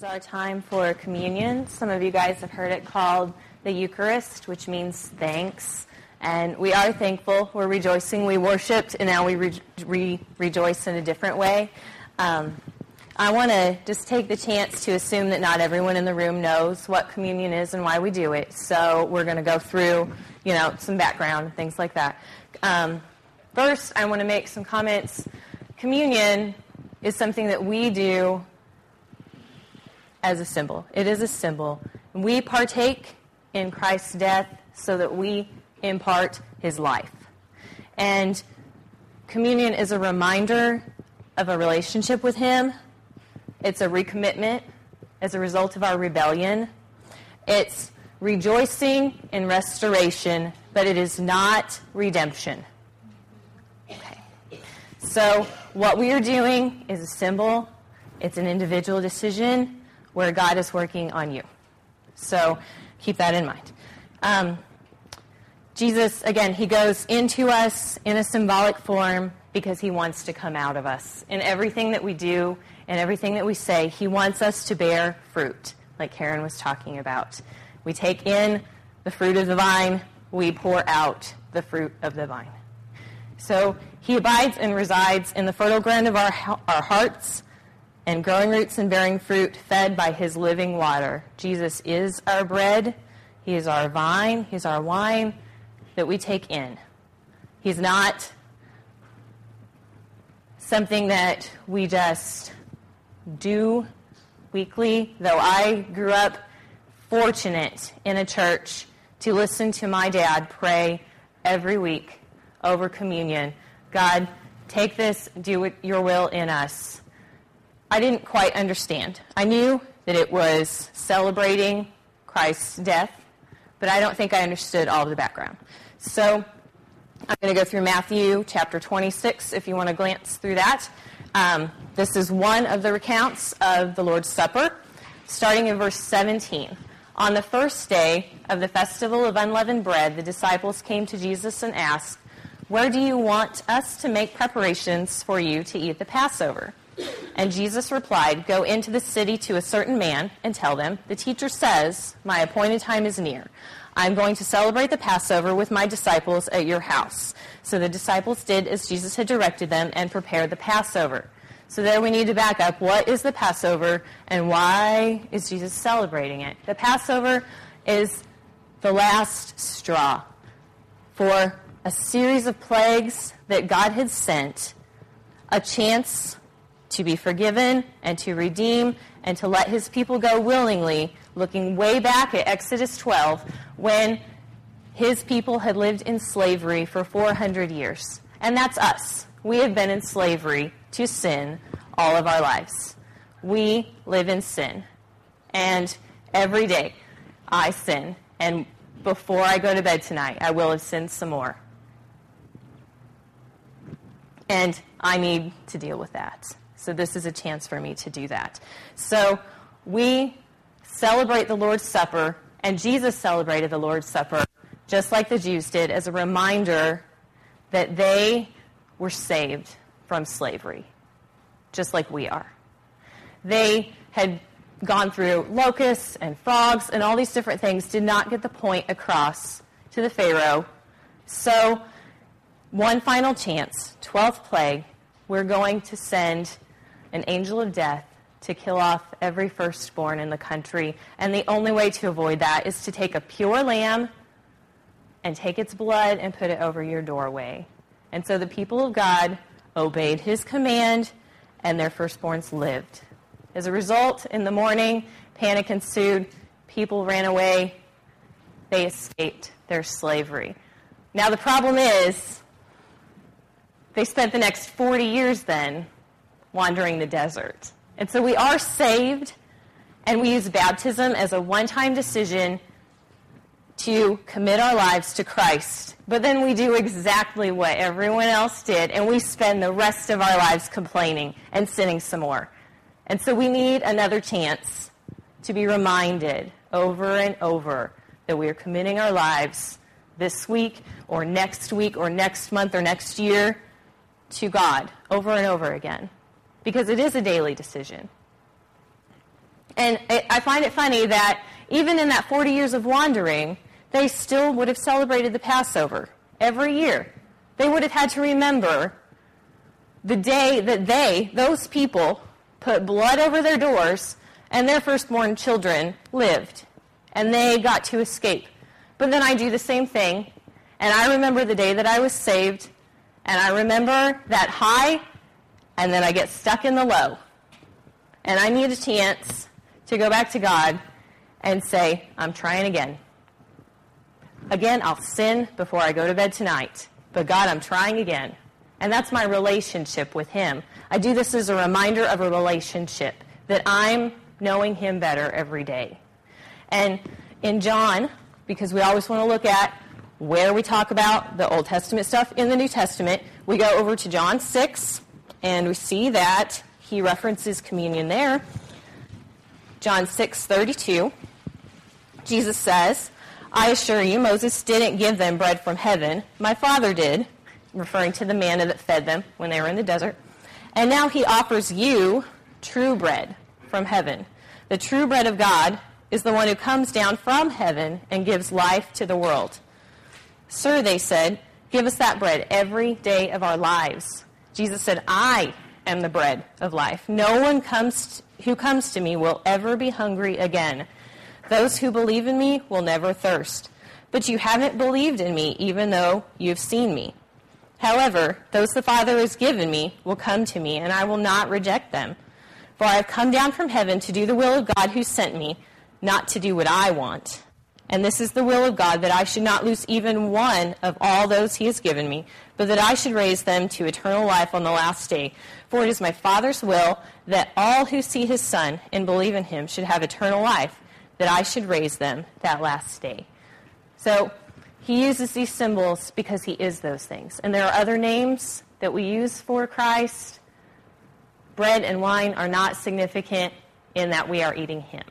is our time for communion. Some of you guys have heard it called the Eucharist, which means thanks. And we are thankful. We're rejoicing. We worshiped, and now we re- re- rejoice in a different way. Um, I want to just take the chance to assume that not everyone in the room knows what communion is and why we do it. So we're going to go through, you know, some background, things like that. Um, first, I want to make some comments. Communion is something that we do as a symbol. It is a symbol. We partake in Christ's death so that we impart his life. And communion is a reminder of a relationship with him. It's a recommitment as a result of our rebellion. It's rejoicing in restoration, but it is not redemption. Okay. So, what we are doing is a symbol, it's an individual decision, where God is working on you. So keep that in mind. Um, Jesus, again, he goes into us in a symbolic form because he wants to come out of us. In everything that we do and everything that we say, he wants us to bear fruit, like Karen was talking about. We take in the fruit of the vine, we pour out the fruit of the vine. So he abides and resides in the fertile ground of our, our hearts and growing roots and bearing fruit, fed by his living water. Jesus is our bread, he is our vine, he's our wine that we take in. He's not something that we just do weekly, though I grew up fortunate in a church to listen to my dad pray every week over communion. God, take this, do your will in us. I didn't quite understand. I knew that it was celebrating Christ's death, but I don't think I understood all of the background. So I'm going to go through Matthew chapter 26 if you want to glance through that. Um, this is one of the recounts of the Lord's Supper, starting in verse 17. On the first day of the festival of unleavened bread, the disciples came to Jesus and asked, Where do you want us to make preparations for you to eat the Passover? And Jesus replied, Go into the city to a certain man and tell them, The teacher says, My appointed time is near. I'm going to celebrate the Passover with my disciples at your house. So the disciples did as Jesus had directed them and prepared the Passover. So there we need to back up. What is the Passover and why is Jesus celebrating it? The Passover is the last straw for a series of plagues that God had sent, a chance to be forgiven and to redeem and to let his people go willingly, looking way back at Exodus 12 when his people had lived in slavery for 400 years. And that's us. We have been in slavery to sin all of our lives. We live in sin. And every day I sin. And before I go to bed tonight, I will have sinned some more. And I need to deal with that. So this is a chance for me to do that. So we celebrate the Lord's Supper, and Jesus celebrated the Lord's Supper just like the Jews did as a reminder that they were saved from slavery, just like we are. They had gone through locusts and frogs and all these different things, did not get the point across to the Pharaoh. So, one final chance, 12th plague, we're going to send an angel of death to kill off every firstborn in the country. And the only way to avoid that is to take a pure lamb and take its blood and put it over your doorway. And so the people of God obeyed his command, and their firstborns lived. As a result, in the morning, panic ensued. People ran away. They escaped their slavery. Now, the problem is, they spent the next 40 years then wandering the desert. And so we are saved, and we use baptism as a one time decision to commit our lives to Christ. But then we do exactly what everyone else did, and we spend the rest of our lives complaining and sinning some more. And so we need another chance to be reminded over and over that we are committing our lives this week or next week or next month or next year to God over and over again because it is a daily decision. And I find it funny that even in that 40 years of wandering, they still would have celebrated the Passover every year. They would have had to remember the day that they, those people, put blood over their doors and their firstborn children lived. And they got to escape. But then I do the same thing. And I remember the day that I was saved. And I remember that high. And then I get stuck in the low. And I need a chance to go back to God and say, I'm trying again. Again, I'll sin before I go to bed tonight. But God, I'm trying again. And that's my relationship with Him. I do this as a reminder of a relationship that I'm knowing Him better every day. And in John, because we always want to look at where we talk about the Old Testament stuff in the New Testament, we go over to John 6, and we see that he references communion there. John 6, 32. Jesus says, I assure you, Moses didn't give them bread from heaven. My Father did, referring to the manna that fed them when they were in the desert. And now he offers you true bread from heaven. The true bread of God is the one who comes down from heaven and gives life to the world. Sir, they said, give us that bread every day of our lives. Jesus said, I am the bread of life. No one comes who comes to me will ever be hungry again. Those who believe in me will never thirst. But you haven't believed in me, even though you've seen me. However, those the Father has given me will come to me, and I will not reject them. For I have come down from heaven to do the will of God who sent me, not to do what I want. And this is the will of God, that I should not lose even one of all those he has given me, but that I should raise them to eternal life on the last day. For it is my Father's will that all who see his Son and believe in him should have eternal life that I should raise them that last day. So he uses these symbols because he is those things. And there are other names that we use for Christ. Bread and wine are not significant in that we are eating him.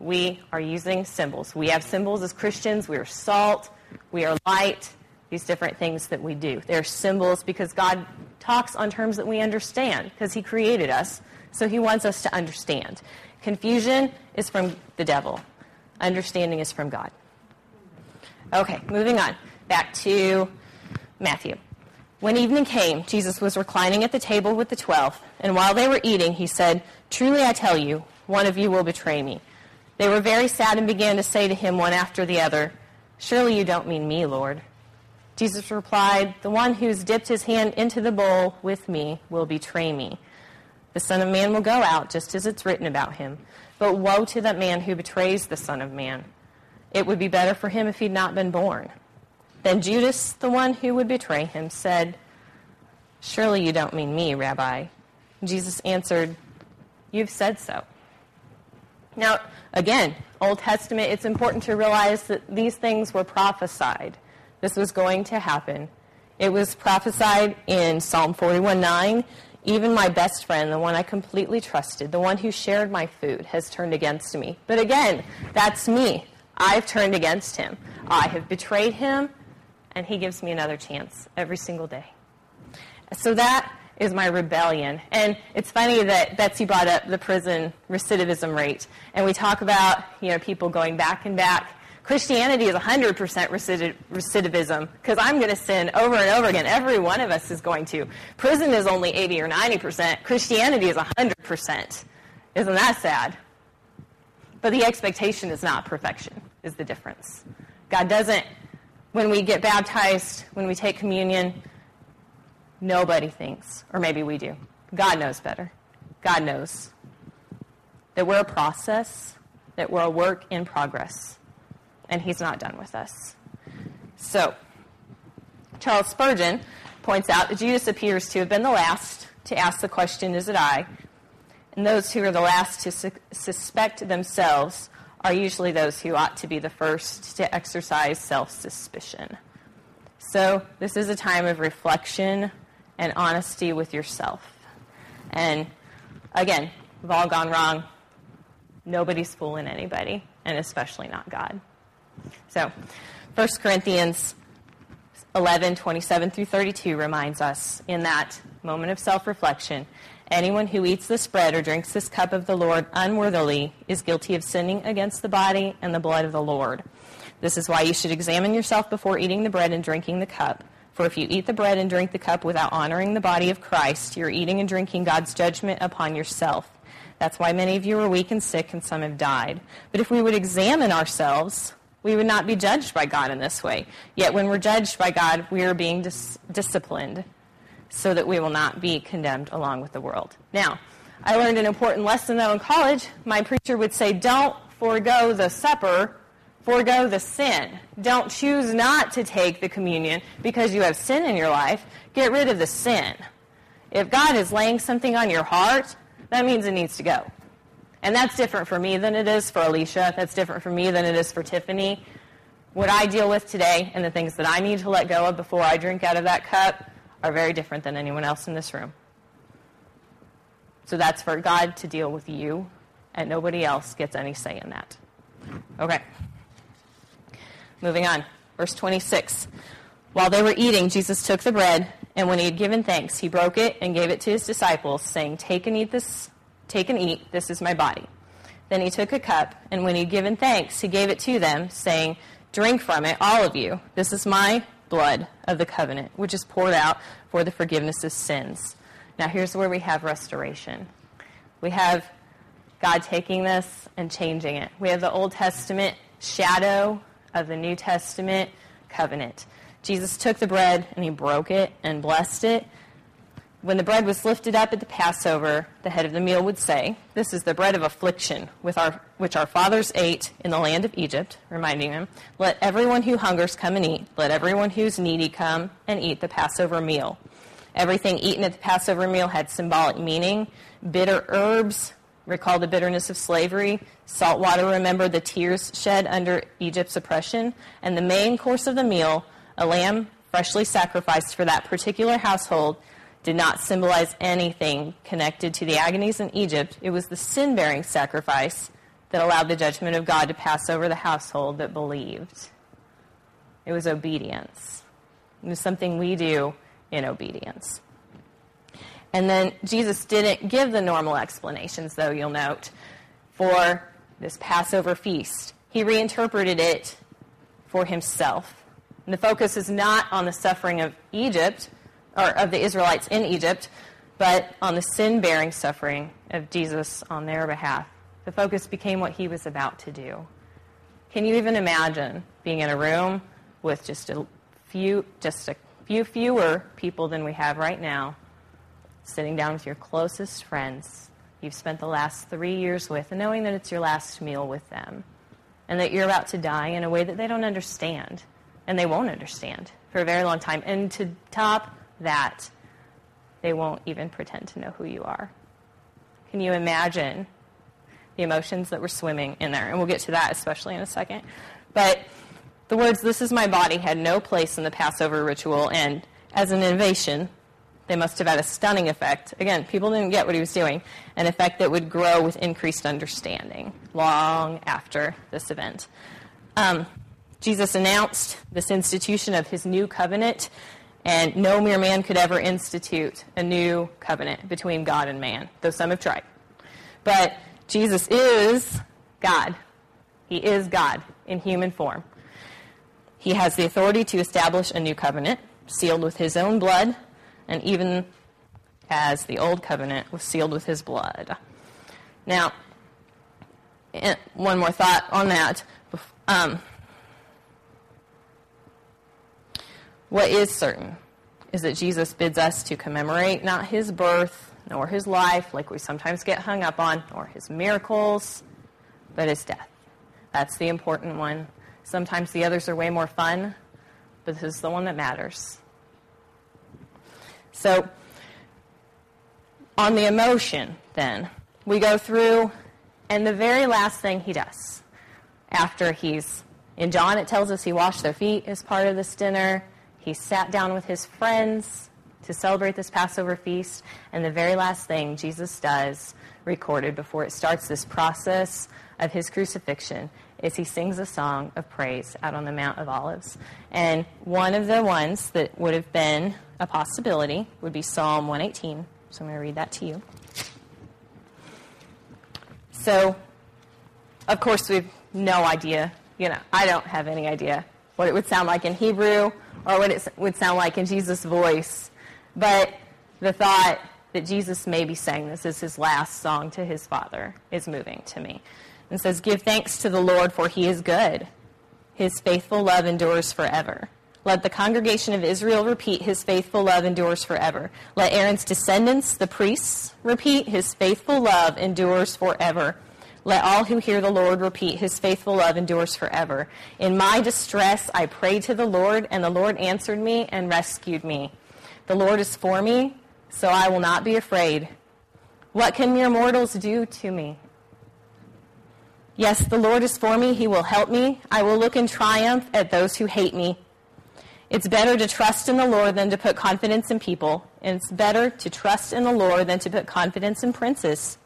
We are using symbols. We have symbols as Christians. We are salt. We are light. These different things that we do. They're symbols because God talks on terms that we understand because he created us. So he wants us to understand. Confusion is from the devil. Understanding is from God. Okay, moving on. Back to Matthew. When evening came, Jesus was reclining at the table with the twelve, and while they were eating, he said, Truly I tell you, one of you will betray me. They were very sad and began to say to him one after the other, Surely you don't mean me, Lord. Jesus replied, The one who's dipped his hand into the bowl with me will betray me. The Son of Man will go out just as it's written about him. But woe to that man who betrays the Son of Man. It would be better for him if he'd not been born. Then Judas, the one who would betray him, said, Surely you don't mean me, Rabbi. Jesus answered, You've said so. Now, again, Old Testament, it's important to realize that these things were prophesied. This was going to happen. It was prophesied in Psalm 41:9. even my best friend, the one I completely trusted, the one who shared my food, has turned against me. But again, that's me. I've turned against him. I have betrayed him, and he gives me another chance every single day. So that is my rebellion. And it's funny that Betsy brought up the prison recidivism rate. And we talk about, you know, people going back and back Christianity is 100% recidivism because I'm going to sin over and over again. Every one of us is going to. Prison is only 80 or 90%. Christianity is 100%. Isn't that sad? But the expectation is not perfection, is the difference. God doesn't, when we get baptized, when we take communion, nobody thinks, or maybe we do. God knows better. God knows that we're a process, that we're a work in progress and he's not done with us. So, Charles Spurgeon points out that Judas appears to have been the last to ask the question, Is it I? And those who are the last to su- suspect themselves are usually those who ought to be the first to exercise self suspicion. So, this is a time of reflection and honesty with yourself. And again, we've all gone wrong. Nobody's fooling anybody, and especially not God. So, 1 Corinthians 11, 27 through 32 reminds us in that moment of self reflection Anyone who eats this bread or drinks this cup of the Lord unworthily is guilty of sinning against the body and the blood of the Lord. This is why you should examine yourself before eating the bread and drinking the cup. For if you eat the bread and drink the cup without honoring the body of Christ, you're eating and drinking God's judgment upon yourself. That's why many of you are weak and sick, and some have died. But if we would examine ourselves, we would not be judged by God in this way. Yet when we're judged by God, we are being dis- disciplined so that we will not be condemned along with the world. Now, I learned an important lesson though in college. My preacher would say, don't forego the supper, forego the sin. Don't choose not to take the communion because you have sin in your life. Get rid of the sin. If God is laying something on your heart, that means it needs to go. And that's different for me than it is for Alicia. That's different for me than it is for Tiffany. What I deal with today and the things that I need to let go of before I drink out of that cup are very different than anyone else in this room. So that's for God to deal with you, and nobody else gets any say in that. Okay. Moving on. Verse 26. While they were eating, Jesus took the bread, and when he had given thanks, he broke it and gave it to his disciples, saying, Take and eat this, take and eat, this is my body. Then he took a cup, and when he had given thanks, he gave it to them, saying, Drink from it, all of you. This is my blood of the covenant, which is poured out for the forgiveness of sins. Now, here's where we have restoration. We have God taking this and changing it. We have the Old Testament shadow of the New Testament covenant. Jesus took the bread and he broke it and blessed it when the bread was lifted up at the Passover, the head of the meal would say, This is the bread of affliction, our, which our fathers ate in the land of Egypt, reminding them, Let everyone who hungers come and eat. Let everyone who's needy come and eat the Passover meal. Everything eaten at the Passover meal had symbolic meaning. Bitter herbs recall the bitterness of slavery. Salt water remember the tears shed under Egypt's oppression. And the main course of the meal, a lamb freshly sacrificed for that particular household, did not symbolize anything connected to the agonies in Egypt. It was the sin bearing sacrifice that allowed the judgment of God to pass over the household that believed. It was obedience. It was something we do in obedience. And then Jesus didn't give the normal explanations, though, you'll note, for this Passover feast. He reinterpreted it for himself. And the focus is not on the suffering of Egypt, or of the Israelites in Egypt, but on the sin bearing suffering of Jesus on their behalf. The focus became what he was about to do. Can you even imagine being in a room with just a few, just a few fewer people than we have right now, sitting down with your closest friends you've spent the last three years with, and knowing that it's your last meal with them, and that you're about to die in a way that they don't understand, and they won't understand for a very long time, and to top that they won't even pretend to know who you are. Can you imagine the emotions that were swimming in there? And we'll get to that especially in a second. But the words, This is my body, had no place in the Passover ritual, and as an innovation, they must have had a stunning effect. Again, people didn't get what he was doing, an effect that would grow with increased understanding long after this event. Um, Jesus announced this institution of his new covenant and no mere man could ever institute a new covenant between God and man, though some have tried. But Jesus is God. He is God in human form. He has the authority to establish a new covenant, sealed with his own blood, and even as the old covenant was sealed with his blood. Now, eh, one more thought on that. Um, What is certain is that Jesus bids us to commemorate not his birth, nor his life, like we sometimes get hung up on, nor his miracles, but his death. That's the important one. Sometimes the others are way more fun, but this is the one that matters. So, on the emotion, then, we go through, and the very last thing he does, after he's, in John it tells us he washed their feet as part of this dinner. He sat down with his friends to celebrate this Passover feast. And the very last thing Jesus does, recorded before it starts this process of his crucifixion, is he sings a song of praise out on the Mount of Olives. And one of the ones that would have been a possibility would be Psalm 118, So I'm going to read that to you. So, of course, we've no idea. You know, I don't have any idea what it would sound like in Hebrew or what it would sound like in Jesus' voice. But the thought that Jesus may be saying this is his last song to his Father is moving to me. And says, Give thanks to the Lord, for he is good. His faithful love endures forever. Let the congregation of Israel repeat, His faithful love endures forever. Let Aaron's descendants, the priests, repeat, His faithful love endures forever. Let all who hear the Lord repeat, His faithful love endures forever. In my distress, I prayed to the Lord, and the Lord answered me and rescued me. The Lord is for me, so I will not be afraid. What can mere mortals do to me? Yes, the Lord is for me. He will help me. I will look in triumph at those who hate me. It's better to trust in the Lord than to put confidence in people. And it's better to trust in the Lord than to put confidence in princes.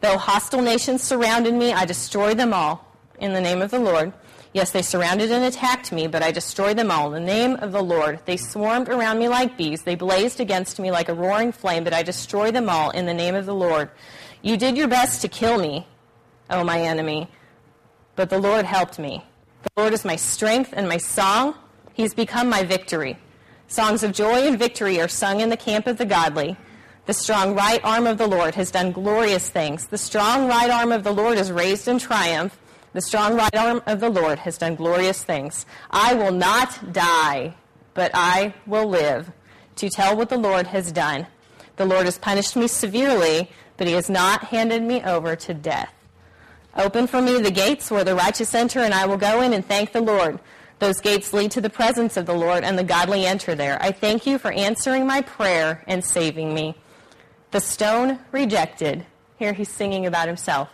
Though hostile nations surrounded me, I destroyed them all in the name of the Lord. Yes, they surrounded and attacked me, but I destroyed them all in the name of the Lord. They swarmed around me like bees. They blazed against me like a roaring flame, but I destroyed them all in the name of the Lord. You did your best to kill me, O my enemy, but the Lord helped me. The Lord is my strength and my song. He's become my victory. Songs of joy and victory are sung in the camp of the godly. The strong right arm of the Lord has done glorious things. The strong right arm of the Lord is raised in triumph. The strong right arm of the Lord has done glorious things. I will not die, but I will live to tell what the Lord has done. The Lord has punished me severely, but he has not handed me over to death. Open for me the gates where the righteous enter, and I will go in and thank the Lord. Those gates lead to the presence of the Lord, and the godly enter there. I thank you for answering my prayer and saving me. The stone rejected, here he's singing about himself.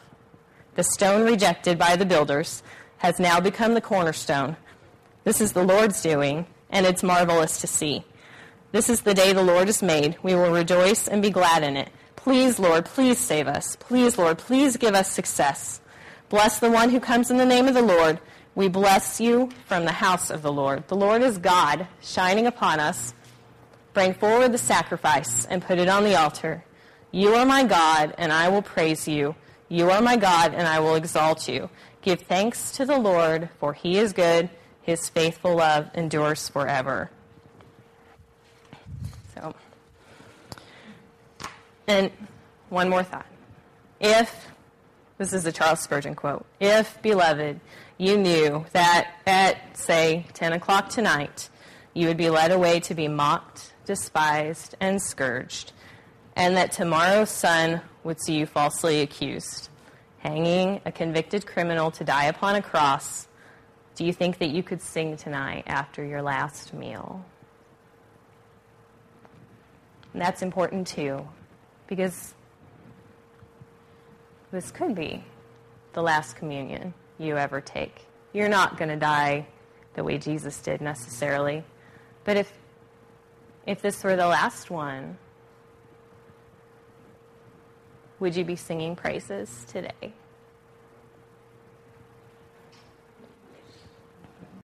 The stone rejected by the builders has now become the cornerstone. This is the Lord's doing, and it's marvelous to see. This is the day the Lord has made. We will rejoice and be glad in it. Please, Lord, please save us. Please, Lord, please give us success. Bless the one who comes in the name of the Lord. We bless you from the house of the Lord. The Lord is God, shining upon us. Bring forward the sacrifice and put it on the altar. You are my God, and I will praise you. You are my God, and I will exalt you. Give thanks to the Lord, for he is good. His faithful love endures forever. So, and one more thought. If, this is a Charles Spurgeon quote, if, beloved, you knew that at, say, 10 o'clock tonight, you would be led away to be mocked, despised, and scourged, and that tomorrow's sun would see you falsely accused, hanging a convicted criminal to die upon a cross, do you think that you could sing tonight after your last meal? And that's important too, because this could be the last communion you ever take. You're not going to die the way Jesus did necessarily. But if if this were the last one, would you be singing praises today?